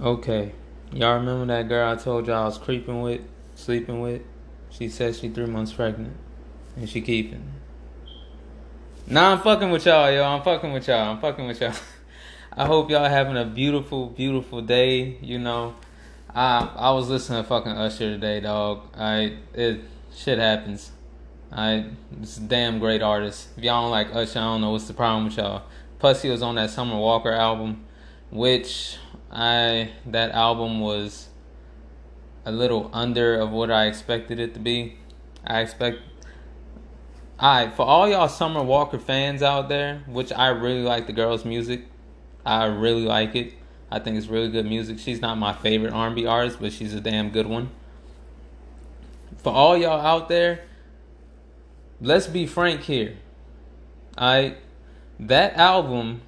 Okay. Y'all remember that girl I told y'all I was creeping with, sleeping with? She said she three months pregnant. And she keeping. Nah, I'm fucking with y'all, yo. I'm fucking with y'all. I'm fucking with y'all. I hope y'all having a beautiful, beautiful day. You know, I I was listening to fucking Usher today, dog. I it shit happens. I it's a damn great artist. If y'all don't like Usher, I don't know what's the problem with y'all. Plus, he was on that Summer Walker album, which I that album was a little under of what I expected it to be. I expect Alright, for all y'all Summer Walker fans out there, which I really like the girl's music. I really like it. I think it's really good music. She's not my favorite R&B artist, but she's a damn good one. For all y'all out there, let's be frank here. Alright, that album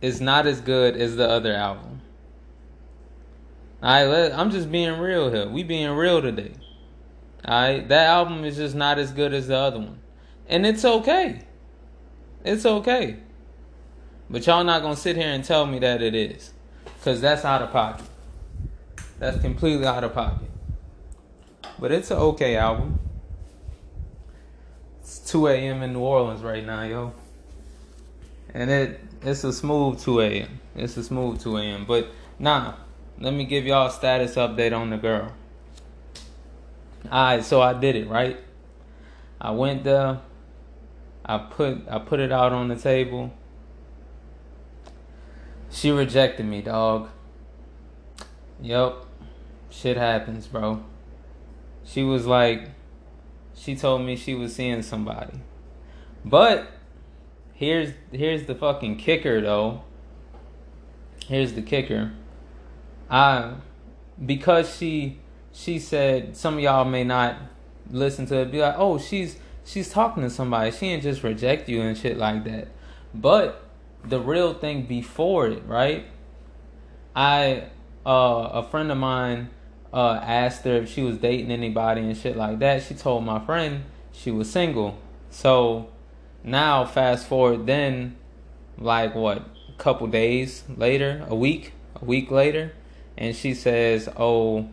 is not as good as the other album. Alright, I'm just being real here. We being real today. Alright, that album is just not as good as the other one. And it's okay. It's okay. But y'all not gonna sit here and tell me that it is. Cause that's out of pocket. That's completely out of pocket. But it's an okay album. It's 2 a.m. in New Orleans right now, yo. And it it's a smooth 2 a.m. It's a smooth 2 a.m. But nah, let me give y'all a status update on the girl. Alright, so I did it, right? I went there. I put I put it out on the table. She rejected me, dog. Yep. Shit happens, bro. She was like she told me she was seeing somebody. But here's here's the fucking kicker though. Here's the kicker. I because she she said some of y'all may not listen to it be like, "Oh, she's she's talking to somebody. She didn't just reject you and shit like that." But the real thing before it, right? I uh a friend of mine uh asked her if she was dating anybody and shit like that. She told my friend she was single. So now fast forward then like what, a couple days later, a week, a week later, and she says, "Oh,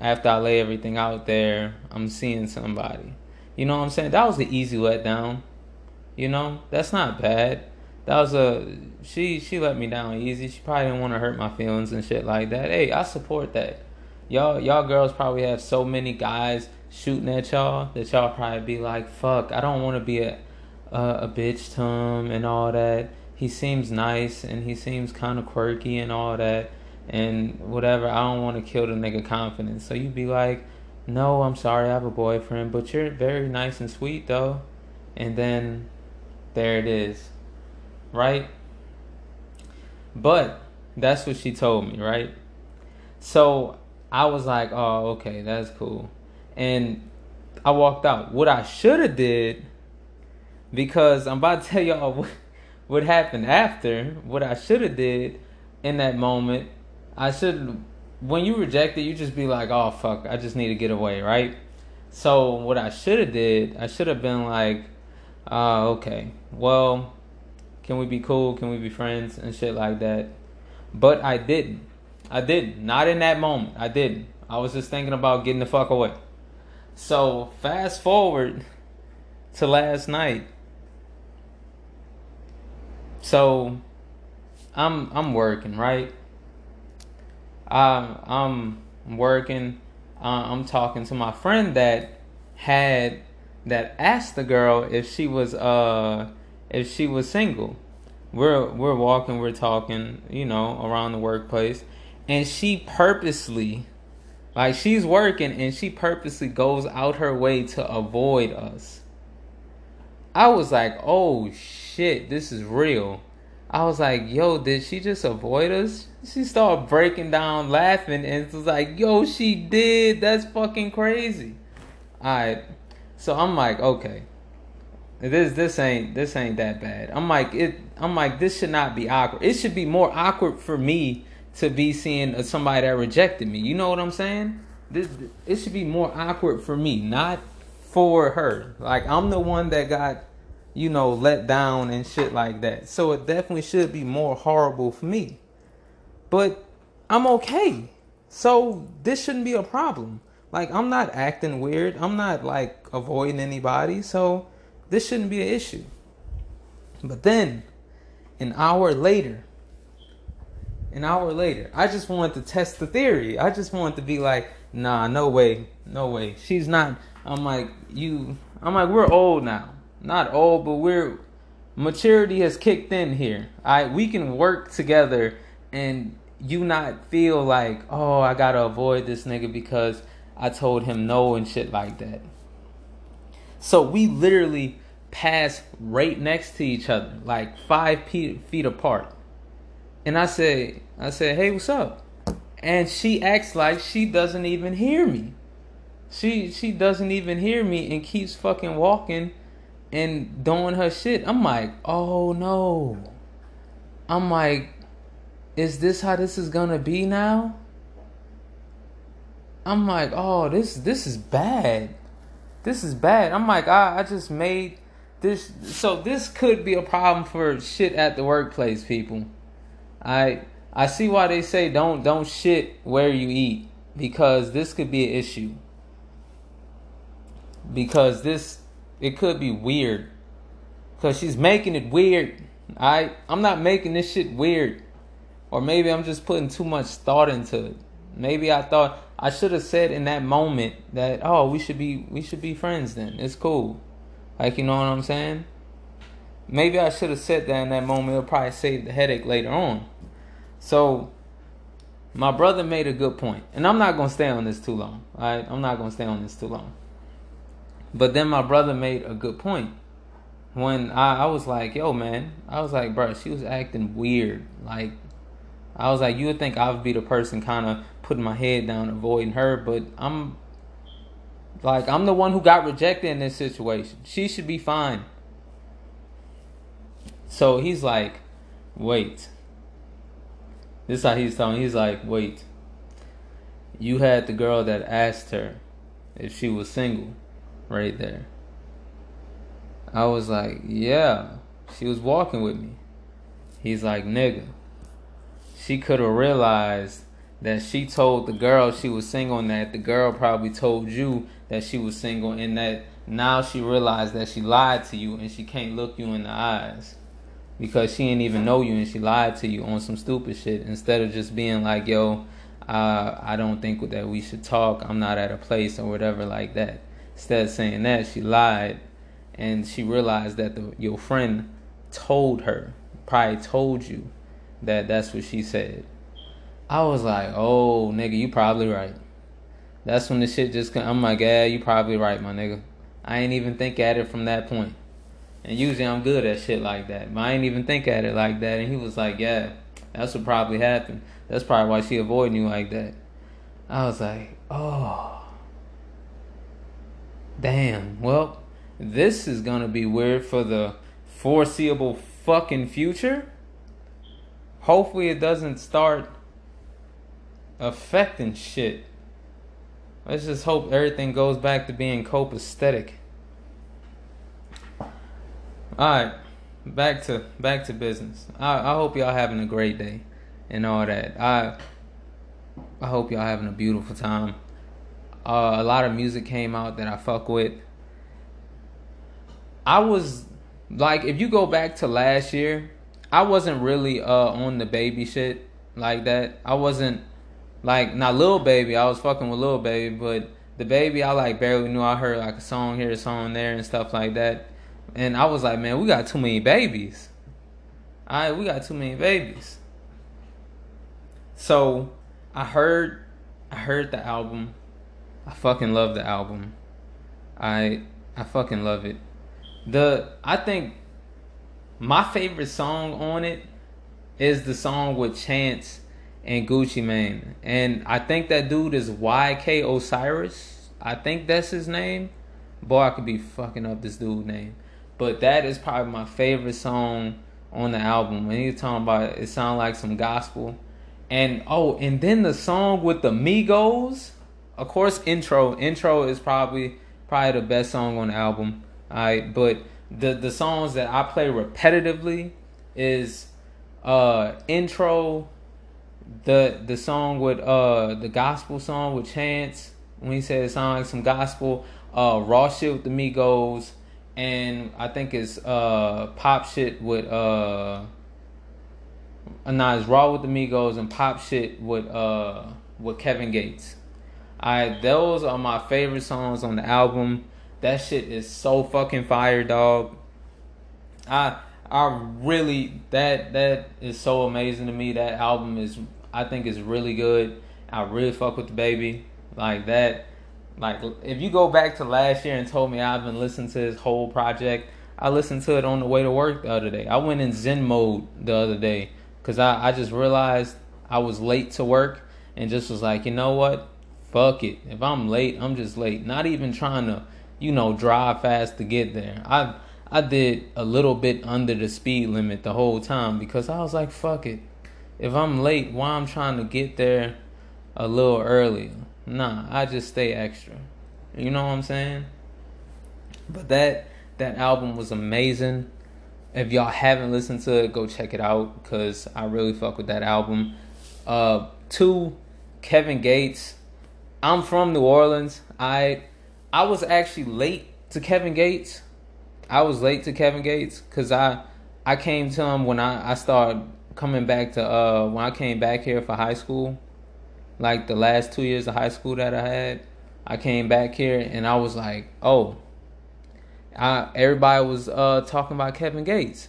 after I lay everything out there, I'm seeing somebody." You know what I'm saying? That was the easy letdown. You know, that's not bad. That was a she she let me down easy. She probably didn't want to hurt my feelings and shit like that. Hey, I support that. Y'all y'all girls probably have so many guys shooting at y'all that y'all probably be like, "Fuck, I don't want to be a a, a bitch to him and all that." He seems nice and he seems kind of quirky and all that and whatever. I don't want to kill the nigga confidence. So you'd be like, "No, I'm sorry, I have a boyfriend, but you're very nice and sweet though." And then there it is. Right? But that's what she told me, right? So I was like, "Oh, okay, that's cool." And I walked out. What I should have did because I'm about to tell y'all what, what happened after. What I should have did in that moment, I should when you reject it, you just be like, "Oh fuck, I just need to get away," right? So what I should have did, I should have been like, uh, okay, well, can we be cool? Can we be friends and shit like that? But I didn't. I didn't. Not in that moment. I didn't. I was just thinking about getting the fuck away. So fast forward to last night. So I'm I'm working, right? I'm I'm working. Uh, I'm talking to my friend that had that asked the girl if she was uh if she was single. We're we're walking, we're talking, you know, around the workplace, and she purposely like she's working and she purposely goes out her way to avoid us. I was like, "Oh shit, this is real." I was like, "Yo, did she just avoid us?" She started breaking down laughing and was like, "Yo, she did. That's fucking crazy." All right. So I'm like, "Okay. This this ain't this ain't that bad." I'm like, "It I'm like, this should not be awkward. It should be more awkward for me to be seeing somebody that rejected me. You know what I'm saying? This it should be more awkward for me, not for her. Like I'm the one that got, you know, let down and shit like that. So it definitely should be more horrible for me. But I'm okay. So this shouldn't be a problem. Like I'm not acting weird. I'm not like avoiding anybody. So this shouldn't be an issue. But then an hour later, an hour later, I just wanted to test the theory. I just wanted to be like, nah, no way, no way. She's not. I'm like, you. I'm like, we're old now. Not old, but we're maturity has kicked in here. I we can work together and you not feel like, oh, I gotta avoid this nigga because I told him no and shit like that. So we literally pass right next to each other, like five feet apart. And I say, I said, hey, what's up? And she acts like she doesn't even hear me. She she doesn't even hear me and keeps fucking walking and doing her shit. I'm like, oh no. I'm like, is this how this is gonna be now? I'm like, oh, this this is bad. This is bad. I'm like, I, I just made this so this could be a problem for shit at the workplace, people. I I see why they say don't don't shit where you eat because this could be an issue. Because this it could be weird. Cause she's making it weird. I I'm not making this shit weird. Or maybe I'm just putting too much thought into it. Maybe I thought I should have said in that moment that oh we should be we should be friends then. It's cool. Like you know what I'm saying? Maybe I should have said that in that moment. It'll probably save the headache later on. So my brother made a good point, and I'm not gonna stay on this too long. All right, I'm not gonna stay on this too long. But then my brother made a good point when I, I was like, "Yo, man," I was like, "Bro, she was acting weird." Like, I was like, "You would think I would be the person kind of putting my head down, avoiding her, but I'm like, I'm the one who got rejected in this situation. She should be fine." So he's like, "Wait." This is how he's telling. He's like, "Wait." You had the girl that asked her if she was single right there. I was like, yeah, she was walking with me. He's like, nigga, she could have realized that she told the girl she was single and that the girl probably told you that she was single and that now she realized that she lied to you and she can't look you in the eyes because she didn't even know you and she lied to you on some stupid shit instead of just being like yo uh, i don't think that we should talk i'm not at a place or whatever like that Instead of saying that, she lied and she realized that the, your friend told her, probably told you that that's what she said. I was like, oh, nigga, you probably right. That's when the shit just, come. I'm like, yeah, you probably right, my nigga. I ain't even think at it from that point. And usually I'm good at shit like that. But I ain't even think at it like that. And he was like, yeah, that's what probably happened. That's probably why she avoiding you like that. I was like, oh. Damn. Well, this is gonna be weird for the foreseeable fucking future. Hopefully, it doesn't start affecting shit. Let's just hope everything goes back to being copacetic. Alright, back to back to business. I, I hope y'all having a great day and all that. I I hope y'all having a beautiful time. Uh, a lot of music came out that I fuck with. I was like, if you go back to last year, I wasn't really uh on the baby shit like that. I wasn't like not little baby. I was fucking with little baby, but the baby I like barely knew. I heard like a song here, a song there, and stuff like that. And I was like, man, we got too many babies. All right, we got too many babies. So I heard, I heard the album. I fucking love the album. I I fucking love it. The I think my favorite song on it is the song with Chance and Gucci Mane. And I think that dude is YK Osiris. I think that's his name. Boy, I could be fucking up this dude's name. But that is probably my favorite song on the album. When he's talking about it, it sounds like some gospel. And oh, and then the song with the Migos of course, intro. Intro is probably probably the best song on the album. Alright, but the the songs that I play repetitively is uh intro, the the song with uh the gospel song with Chance when he sounded like some gospel. Uh, raw shit with the Migos, and I think it's uh pop shit with uh. Nah, it's raw with the Migos and pop shit with uh with Kevin Gates. I those are my favorite songs on the album. That shit is so fucking fire, dog. I I really that that is so amazing to me. That album is I think is really good. I really fuck with the baby like that. Like if you go back to last year and told me I've been listening to his whole project, I listened to it on the way to work the other day. I went in Zen mode the other day because I I just realized I was late to work and just was like, you know what, fuck it. If I'm late, I'm just late. Not even trying to, you know, drive fast to get there. I I did a little bit under the speed limit the whole time because I was like, fuck it. If I'm late, why I'm trying to get there a little earlier? Nah, I just stay extra. You know what I'm saying? But that that album was amazing. If y'all haven't listened to it, go check it out because I really fuck with that album. Uh, two, Kevin Gates. I'm from New Orleans. I I was actually late to Kevin Gates. I was late to Kevin Gates because I I came to him when I I started coming back to uh when I came back here for high school, like the last two years of high school that I had. I came back here and I was like, oh, I everybody was uh talking about Kevin Gates.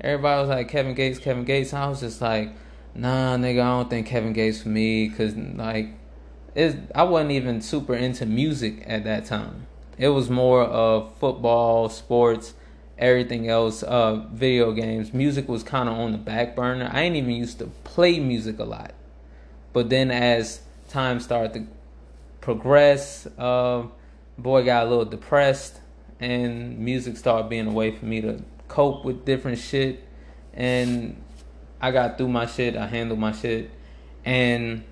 Everybody was like Kevin Gates, Kevin Gates. I was just like, nah, nigga, I don't think Kevin Gates for me, cause like, it I wasn't even super into music at that time. It was more of football, sports, everything else, uh, video games. Music was kind of on the back burner. I ain't even used to play music a lot, but then as time started to progress, uh, boy got a little depressed, and music started being a way for me to cope with different shit, and I got through my shit. I handled my shit, and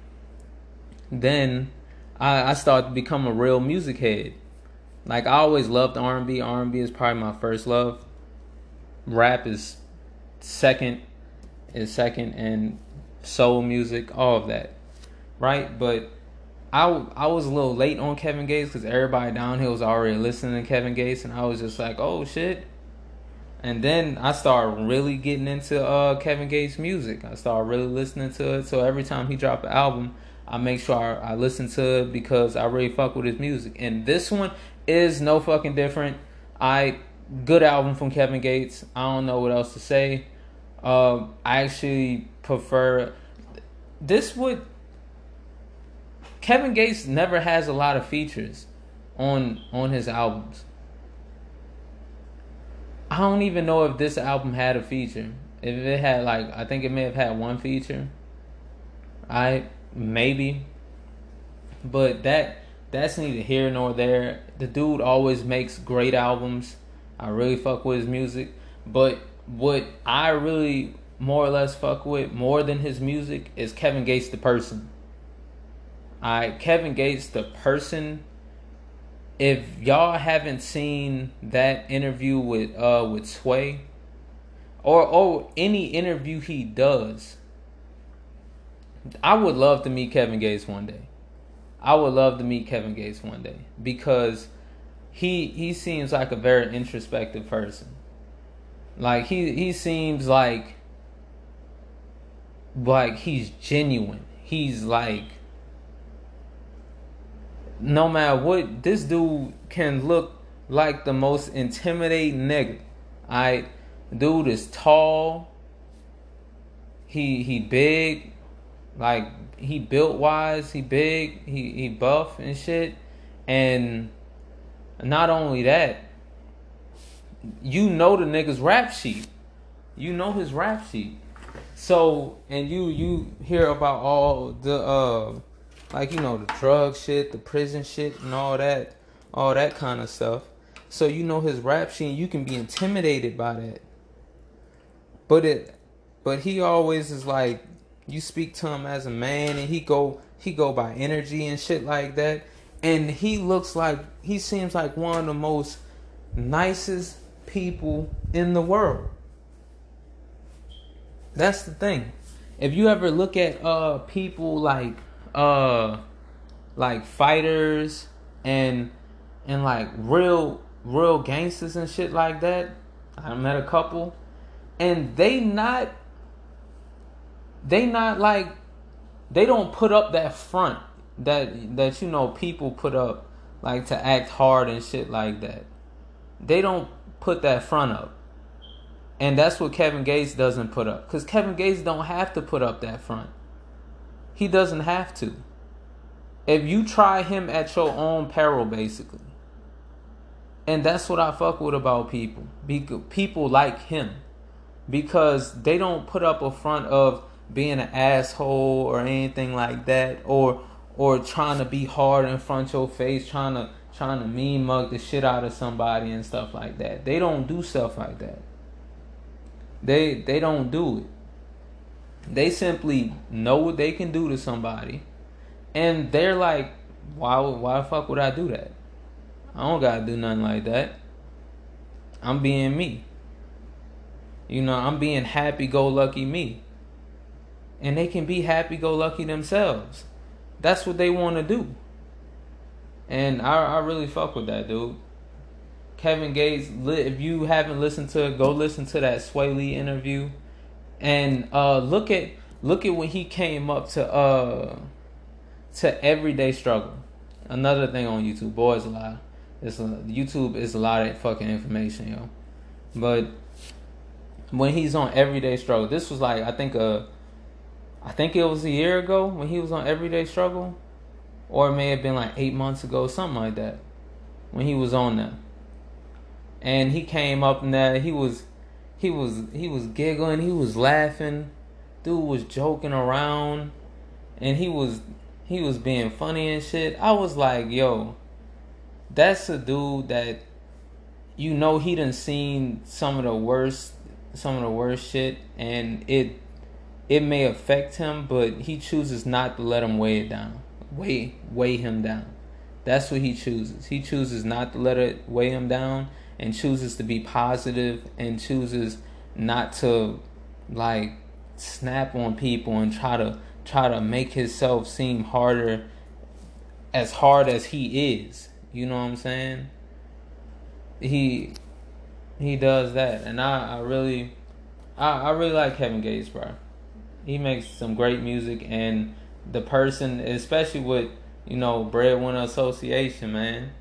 then I, I started to become a real music head. Like I always loved R and B. R and B is probably my first love. Rap is second, is second, and soul music, all of that, right? But I I was a little late on Kevin Gates because everybody down here was already listening to Kevin Gates, and I was just like, oh shit. And then I started really getting into uh, Kevin Gates' music. I started really listening to it. So every time he dropped an album, I make sure I, I listen to it because I really fuck with his music. And this one is no fucking different. I good album from Kevin Gates. I don't know what else to say. Uh, I actually prefer this would Kevin Gates never has a lot of features on on his albums. I don't even know if this album had a feature. If it had like I think it may have had one feature. I maybe. But that that's neither here nor there. The dude always makes great albums. I really fuck with his music. But what I really more or less fuck with more than his music is Kevin Gates the person. I Kevin Gates the person if y'all haven't seen that interview with uh with Sway or or any interview he does, I would love to meet Kevin Gates one day. I would love to meet Kevin Gates one day because he he seems like a very introspective person. Like he he seems like like he's genuine. He's like no matter what, this dude can look like the most intimidating nigga. I dude is tall. He he big, like he built wise. He big. He he buff and shit. And not only that, you know the nigga's rap sheet. You know his rap sheet. So and you you hear about all the uh like you know the drug shit, the prison shit, and all that, all that kind of stuff. So you know his rap sheet, you can be intimidated by that. But it, but he always is like, you speak to him as a man, and he go he go by energy and shit like that, and he looks like he seems like one of the most nicest people in the world. That's the thing. if you ever look at uh people like uh like fighters and and like real real gangsters and shit like that. I met a couple and they not they not like they don't put up that front that that you know people put up like to act hard and shit like that. They don't put that front up. And that's what Kevin Gates doesn't put up cuz Kevin Gates don't have to put up that front. He doesn't have to. If you try him at your own peril basically. And that's what I fuck with about people. People like him because they don't put up a front of being an asshole or anything like that or or trying to be hard in front of your face trying to trying to mean mug the shit out of somebody and stuff like that. They don't do stuff like that. They they don't do it. They simply know what they can do to somebody and they're like why why the fuck would i do that? I don't gotta do nothing like that. I'm being me. You know, I'm being happy go lucky me. And they can be happy go lucky themselves. That's what they want to do. And I, I really fuck with that, dude. Kevin Gates, if you haven't listened to it, go listen to that Swae Lee interview. And uh, look at look at when he came up to uh to everyday struggle. Another thing on YouTube, boys, a lot. It's a, YouTube is a lot of fucking information, yo. But when he's on Everyday Struggle. This was like I think a, I think it was a year ago when he was on Everyday Struggle, or it may have been like eight months ago, something like that, when he was on that. And he came up and that he was, he was, he was giggling, he was laughing, dude was joking around, and he was, he was being funny and shit. I was like, yo, that's a dude that you know he done seen some of the worst some of the worst shit, and it it may affect him, but he chooses not to let him weigh it down, weigh weigh him down. That's what he chooses. He chooses not to let it weigh him down, and chooses to be positive, and chooses not to like snap on people and try to try to make himself seem harder as hard as he is. You know what I'm saying? He he does that, and I, I really, I, I really like Kevin Gates, bro. He makes some great music, and the person, especially with you know Breadwinner Association, man,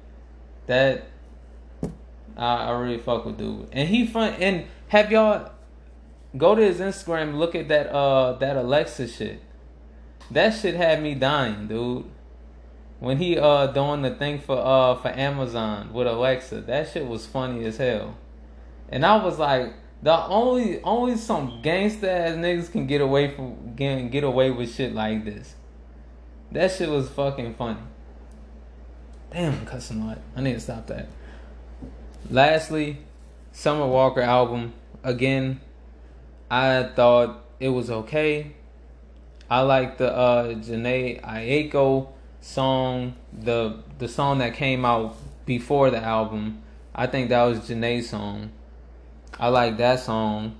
that I, I really fuck with dude, and he fun. And have y'all go to his Instagram, look at that uh that Alexa shit. That shit had me dying, dude. When he uh doing the thing for uh for Amazon with Alexa, that shit was funny as hell. And I was like, the only only some gangster ass niggas can get away from get, get away with shit like this. That shit was fucking funny. Damn, I'm cussing a lot. I need to stop that. Lastly, Summer Walker album. Again, I thought it was okay. I like the uh Jhené Aiko song, the the song that came out before the album. I think that was Jhené's song. I like that song,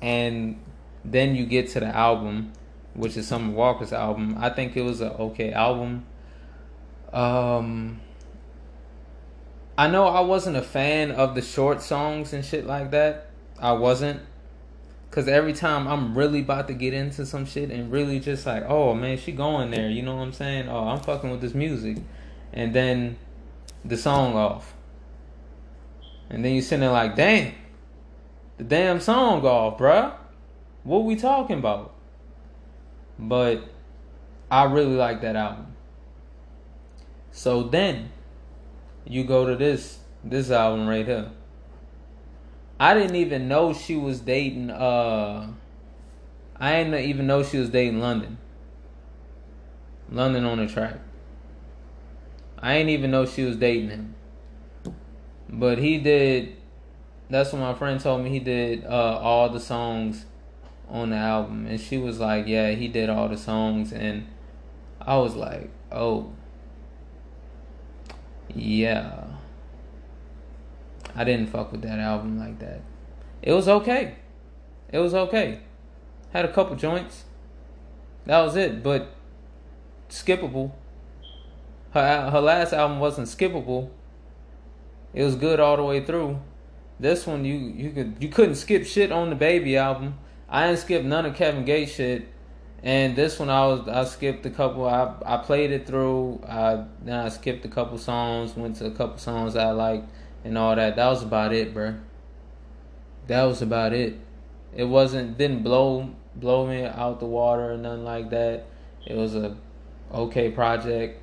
and then you get to the album, which is Summer Walker's album. I think it was an okay album. Um, I know I wasn't a fan of the short songs and shit like that. I wasn't. Cause every time I'm really about to get into some shit and really just like, oh man, she going there, you know what I'm saying? Oh, I'm fucking with this music, and then the song off, and then you sitting there like, damn, the damn song off, bruh. What we talking about? But I really like that album. So then you go to this this album right here. I didn't even know she was dating uh I didn't even know she was dating London. London on the track. I didn't even know she was dating him. But he did that's what my friend told me he did uh, all the songs on the album and she was like yeah he did all the songs and i was like oh yeah i didn't fuck with that album like that it was okay it was okay had a couple joints That was it. But skippable. Her her last album wasn't skippable. It was good all the way through. This one you you could you couldn't skip shit on the baby album. I didn't skip none of Kevin Gates shit. And this one I was I skipped a couple. I I played it through. I then I skipped a couple songs. Went to a couple songs I liked and all that. That was about it, bro. That was about it. It wasn't didn't blow blow me out the water or nothing like that. It was a okay project.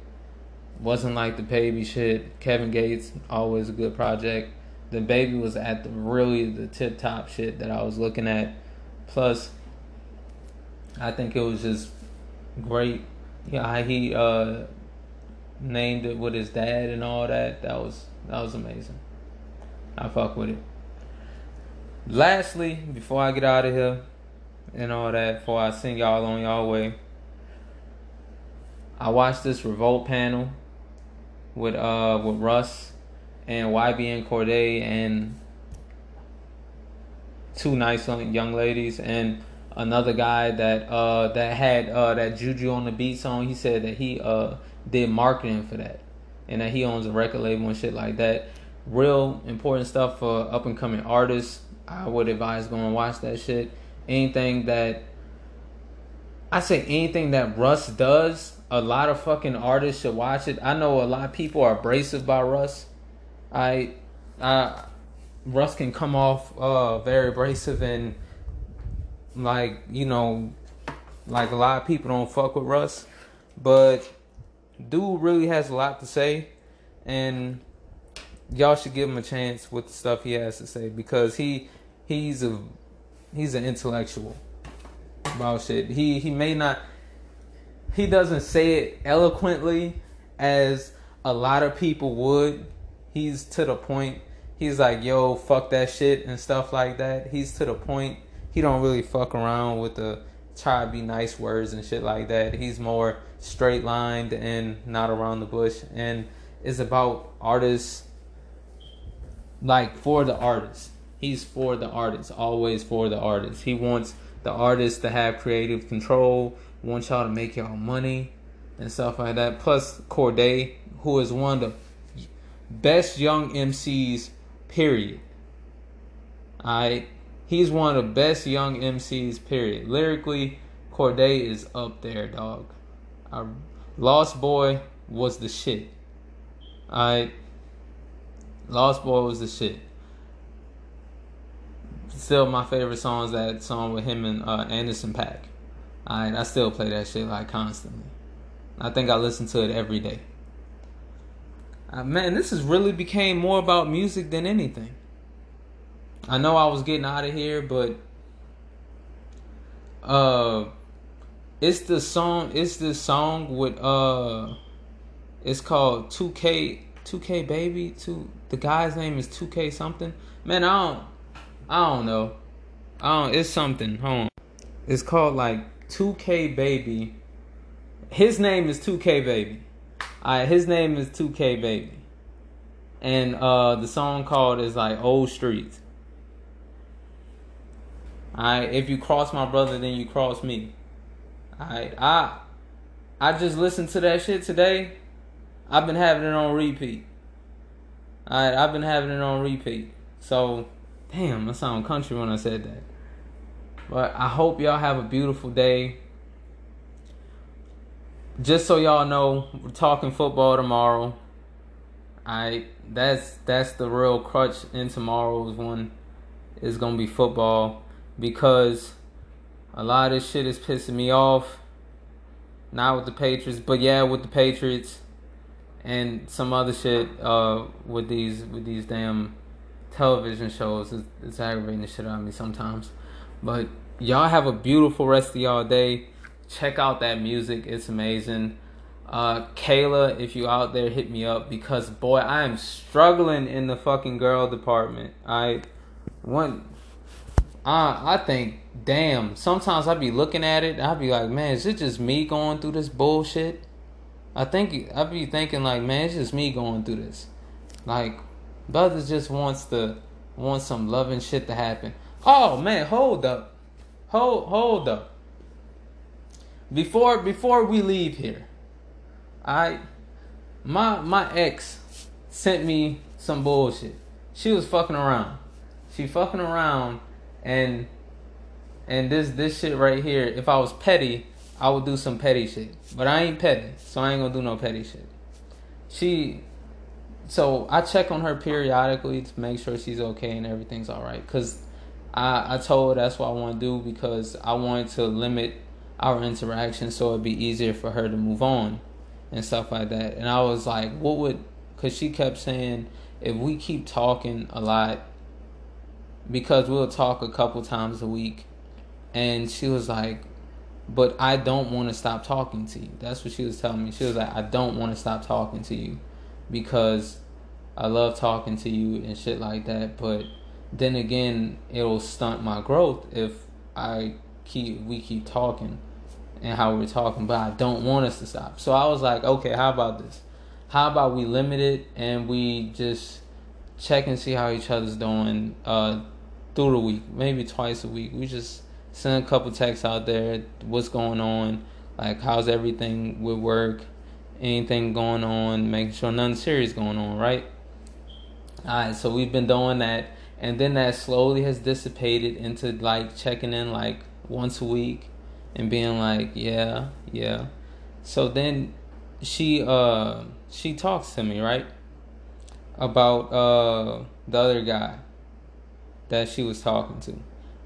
Wasn't like the baby shit. Kevin Gates always a good project. The baby was at the really the tip top shit that I was looking at. Plus, I think it was just great. Yeah, he uh, named it with his dad and all that. That was that was amazing. I fuck with it. Lastly, before I get out of here and all that, before I send y'all on y'all way, I watched this Revolt panel with uh with Russ and YBN Cordae and two nice young ladies and another guy that uh that had uh that Juju on the beat song. He said that he uh did marketing for that and that he owns a record label and shit like that. Real important stuff for up and coming artists. I would advise going and watch that shit. Anything that I say anything that Russ does, a lot of fucking artists should watch it. I know a lot of people are abrasive by Russ. I I Russ can come off uh very abrasive and like, you know, like a lot of people don't fuck with Russ, but dude really has a lot to say and y'all should give him a chance with the stuff he has to say because he he's a he's an intellectual about shit. He he may not he doesn't say it eloquently as a lot of people would. He's to the point. He's like, "Yo, fuck that shit" and stuff like that. He's to the point. He don't really fuck around with the try to be nice words and shit like that. He's more straight lined and not around the bush and it's about artists like for the artists. He's for the artists, always for the artists. He wants the artists to have creative control, wants y'all to make y'all money and stuff like that. Plus Cordae, who is one of the best young MCs, period. Alright. He's one of the best young MCs, period. Lyrically, Cordae is up there, dog. I, Lost Boy was the shit. Alright. Lost Boy was the shit. Still, my favorite song is that song with him and uh, Anderson .Paak. Alright, I still play that shit like constantly. I think I listen to it every day. Uh, man, this has really became more about music than anything. I know I was getting out of here, but uh, it's the song. It's the song with uh, it's called 2K 2K Baby. Two the guy's name is 2K something. Man, I don't I don't know. I don't it's something. Hold on. It's called like 2K Baby. His name is 2K Baby. Alright, his name is 2K Baby. And uh the song called is like Old Streets. Alright, if you cross my brother, then you cross me. Alright, I I just listened to that shit today. I've been having it on repeat. Alright, I've been having it on repeat. So, damn, I sound country when I said that. But I hope y'all have a beautiful day. Just so y'all know, we're talking football tomorrow. I that's that's the real crutch in tomorrow's one is gonna be football because a lot of this shit is pissing me off. Not with the Patriots, but yeah, with the Patriots and some other shit uh, with these with these damn television shows. It's, it's aggravating the shit out of me sometimes. But y'all have a beautiful rest of y'all day. Check out that music; it's amazing. Uh, Kayla, if you out there, hit me up because boy, I am struggling in the fucking girl department. I want. I I think, damn. Sometimes I be looking at it. I be like, man, is it just me going through this bullshit? I think I be thinking like, man, it's just me going through this. Like, brother just wants to want some loving shit to happen. Oh man, hold up, hold hold up. Before before we leave here, I my my ex sent me some bullshit. She was fucking around. She fucking around and and this this shit right here, if I was petty, I would do some petty shit. But I ain't petty, so I ain't gonna do no petty shit. She so I check on her periodically to make sure she's okay and everything's all right. Cause I I told her that's what I want to do because I wanted to limit our interaction so it'd be easier for her to move on and stuff like that. And I was like, what would? Cause she kept saying if we keep talking a lot, because we'll talk a couple times a week, and she was like, but I don't want to stop talking to you. That's what she was telling me. She was like, I don't want to stop talking to you because I love talking to you and shit like that. But then again, it'll stunt my growth if I keep we keep talking and how we're talking. But I don't want us to stop. So I was like, okay, how about this? How about we limit it and we just check and see how each other's doing uh, through the week, maybe twice a week. We just send a couple texts out there. What's going on? Like, how's everything with work? Anything going on? Making sure nothing serious going on, right? All right, so we've been doing that, and then that slowly has dissipated into like checking in like once a week, and being like, yeah, yeah. So then she uh she talks to me right about uh the other guy that she was talking to.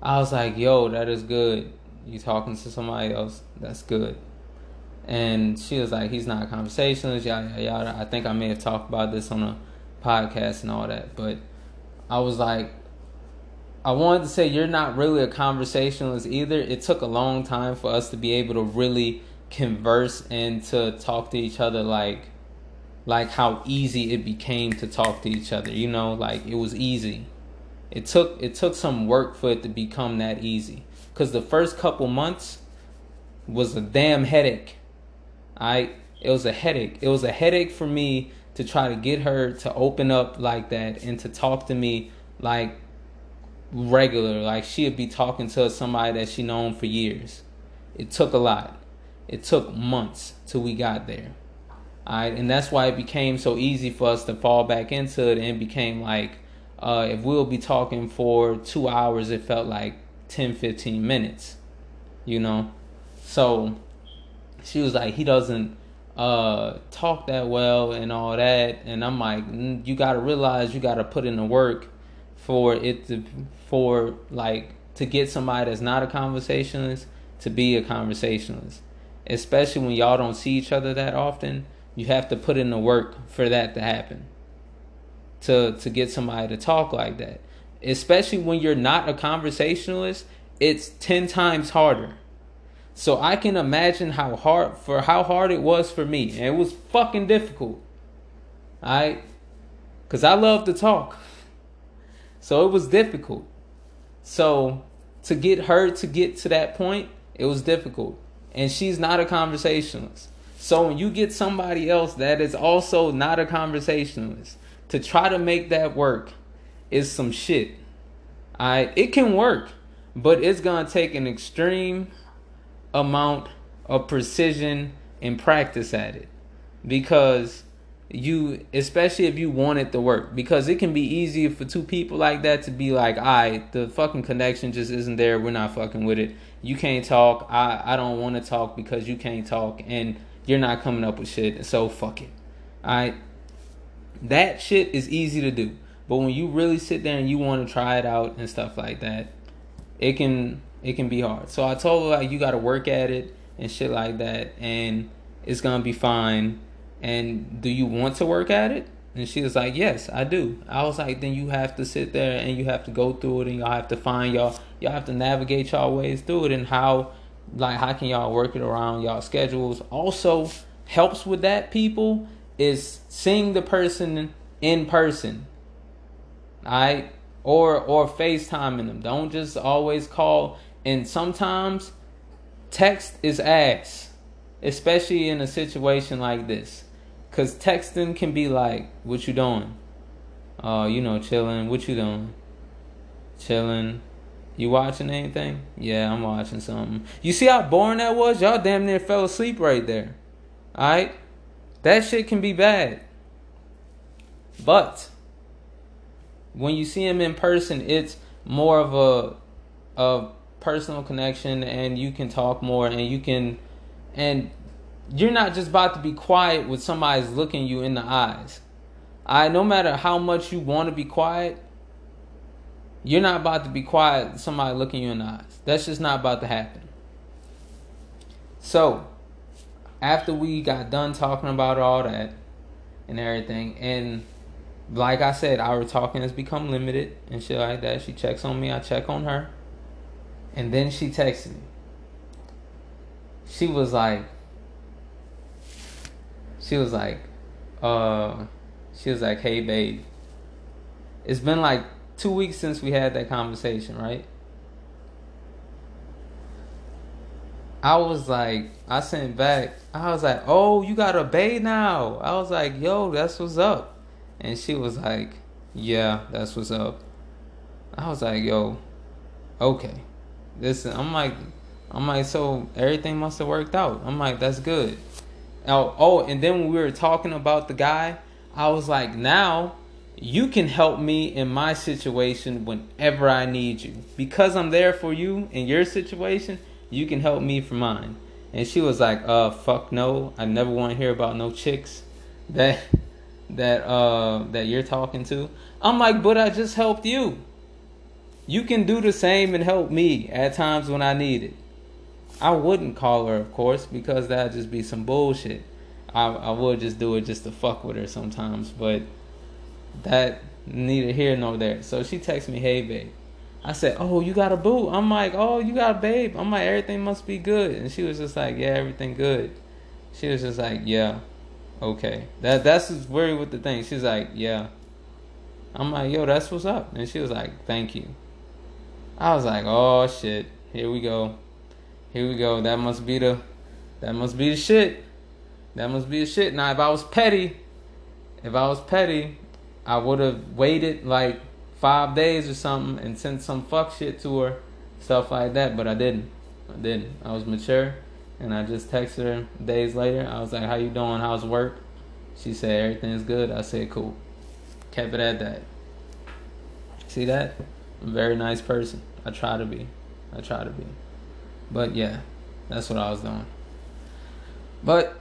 I was like, yo, that is good. You talking to somebody else? That's good. And she was like, he's not conversationalist, yada yada yada. I think I may have talked about this on a podcast and all that, but I was like, I wanted to say you're not really a conversationalist either. It took a long time for us to be able to really converse and to talk to each other like like how easy it became to talk to each other. You know, like it was easy. It took it took some work for it to become that easy. Cause the first couple months was a damn headache. I it was a headache. It was a headache for me to try to get her to open up like that and to talk to me like regular. Like she'd be talking to somebody that she known for years. It took a lot. It took months till we got there. Alright, and that's why it became so easy for us to fall back into it and became like uh, if we'll be talking for two hours, it felt like 10, 15 minutes, you know? So she was like, he doesn't uh, talk that well and all that. And I'm like, mm, you got to realize you got to put in the work for it to, for like, to get somebody that's not a conversationalist to be a conversationalist. Especially when y'all don't see each other that often, you have to put in the work for that to happen to to get somebody to talk like that. Especially when you're not a conversationalist, it's 10 times harder. So I can imagine how hard for how hard it was for me. And it was fucking difficult. I cuz I love to talk. So it was difficult. So to get her to get to that point, it was difficult. And she's not a conversationalist. So when you get somebody else that is also not a conversationalist, to try to make that work is some shit. I it can work, but it's gonna take an extreme amount of precision and practice at it. Because you especially if you want it to work. Because it can be easy for two people like that to be like all right the fucking connection just isn't there. We're not fucking with it. You can't talk. I i don't want to talk because you can't talk and you're not coming up with shit. So fuck it. All right that shit is easy to do. But when you really sit there and you want to try it out and stuff like that, it can it can be hard. So I told her like you got to work at it and shit like that, and it's gonna be fine. And do you want to work at it? And she was like, Yes, I do. I was like, Then you have to sit there and you have to go through it, and y'all have to find y'all y'all have to navigate y'all ways through it, and how like how can y'all work it around y'all schedules. Also helps with that people is seeing the person in person. Alright? Or or FaceTiming them. Don't just always call. And sometimes text is ass. Especially in a situation like this. Cause texting can be like, what you doing? Uh, you know, chilling, what you doing? Chilling. You watching anything? Yeah, I'm watching something. You see how boring that was? Y'all damn near fell asleep right there. Alright? That shit can be bad. But when you see him in person, it's more of a a personal connection and you can talk more and you can and you're not just about to be quiet with somebody's looking you in the eyes. I no matter how much you want to be quiet, you're not about to be quiet somebody looking you in the eyes. That's just not about to happen. So, after we got done talking about all that and everything, and like I said, our talking has become limited and shit like that. She checks on me, I check on her. And then she texted me. She was like, she was like, uh, she was like, hey, babe. It's been like two weeks since we had that conversation, right? I was like, I sent back, I was like, oh, you got a babe now. I was like, yo, that's what's up. And she was like, yeah, that's what's up. I was like, yo, okay. Listen, I'm like, I'm like, so everything must have worked out. I'm like, that's good. Oh, oh, and then when we were talking about the guy, I was like, now you can help me in my situation whenever I need you. Because I'm there for you in your situation, you can help me for mine. And she was like, uh, fuck no. I never want to hear about no chicks that that uh that you're talking to. I'm like, but I just helped you. You can do the same and help me at times when I need it. I wouldn't call her, of course, because that'd just be some bullshit. I I would just do it just to fuck with her sometimes, but that neither here nor there. So she texts me, "Hey, babe." I said, "Oh, you got a boo." I'm like, "Oh, you got a babe." I'm like, "Everything must be good," and she was just like, "Yeah, everything good." She was just like, "Yeah, okay." That that's just worried with the thing. She's like, "Yeah." I'm like, "Yo, that's what's up," and she was like, "Thank you." I was like, "Oh shit, here we go." Here we go. That must be the that must be the shit. That must be the shit. Now if I was petty, if I was petty, I would have waited like five days or something and sent some fuck shit to her, stuff like that, but I didn't. I didn't. I was mature and I just texted her days later. I was like, How you doing? How's work? She said everything's good. I said cool. Kept it at that. See that? I'm a very nice person. I try to be. I try to be. But yeah, that's what I was doing. But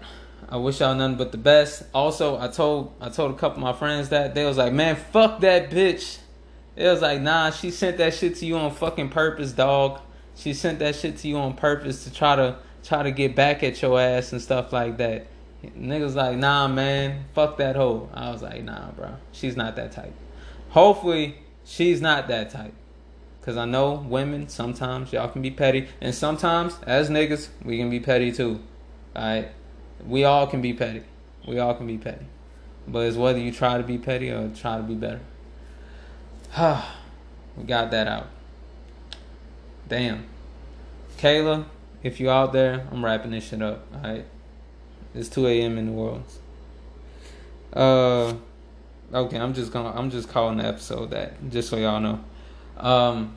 I wish y'all nothing but the best. Also, I told I told a couple of my friends that they was like, "Man, fuck that bitch." It was like, "Nah, she sent that shit to you on fucking purpose, dog. She sent that shit to you on purpose to try to try to get back at your ass and stuff like that." Niggas like, "Nah, man, fuck that hoe." I was like, "Nah, bro. She's not that type." Hopefully, she's not that type. Cause I know women sometimes y'all can be petty, and sometimes as niggas we can be petty too. Alright, we all can be petty. We all can be petty, but it's whether you try to be petty or try to be better. we got that out. Damn, Kayla, if you out there, I'm wrapping this shit up. Alright, it's 2 a.m. in New Orleans. Uh, okay, I'm just gonna I'm just calling the episode that just so y'all know. Um,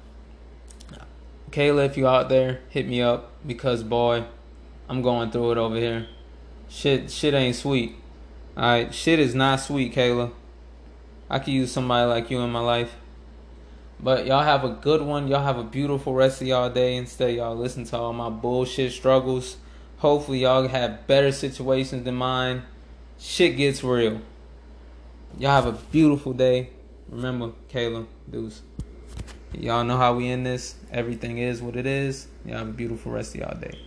Kayla, if you out there, hit me up because boy, I'm going through it over here. Shit, shit ain't sweet. Alright, shit is not sweet, Kayla. I could use somebody like you in my life. But y'all have a good one. Y'all have a beautiful rest of y'all day. Instead, y'all listen to all my bullshit struggles. Hopefully, y'all have better situations than mine. Shit gets real. Y'all have a beautiful day. Remember, Kayla, deuce. Y'all know how we end this. Everything is what it is. Y'all have a beautiful rest of y'all day.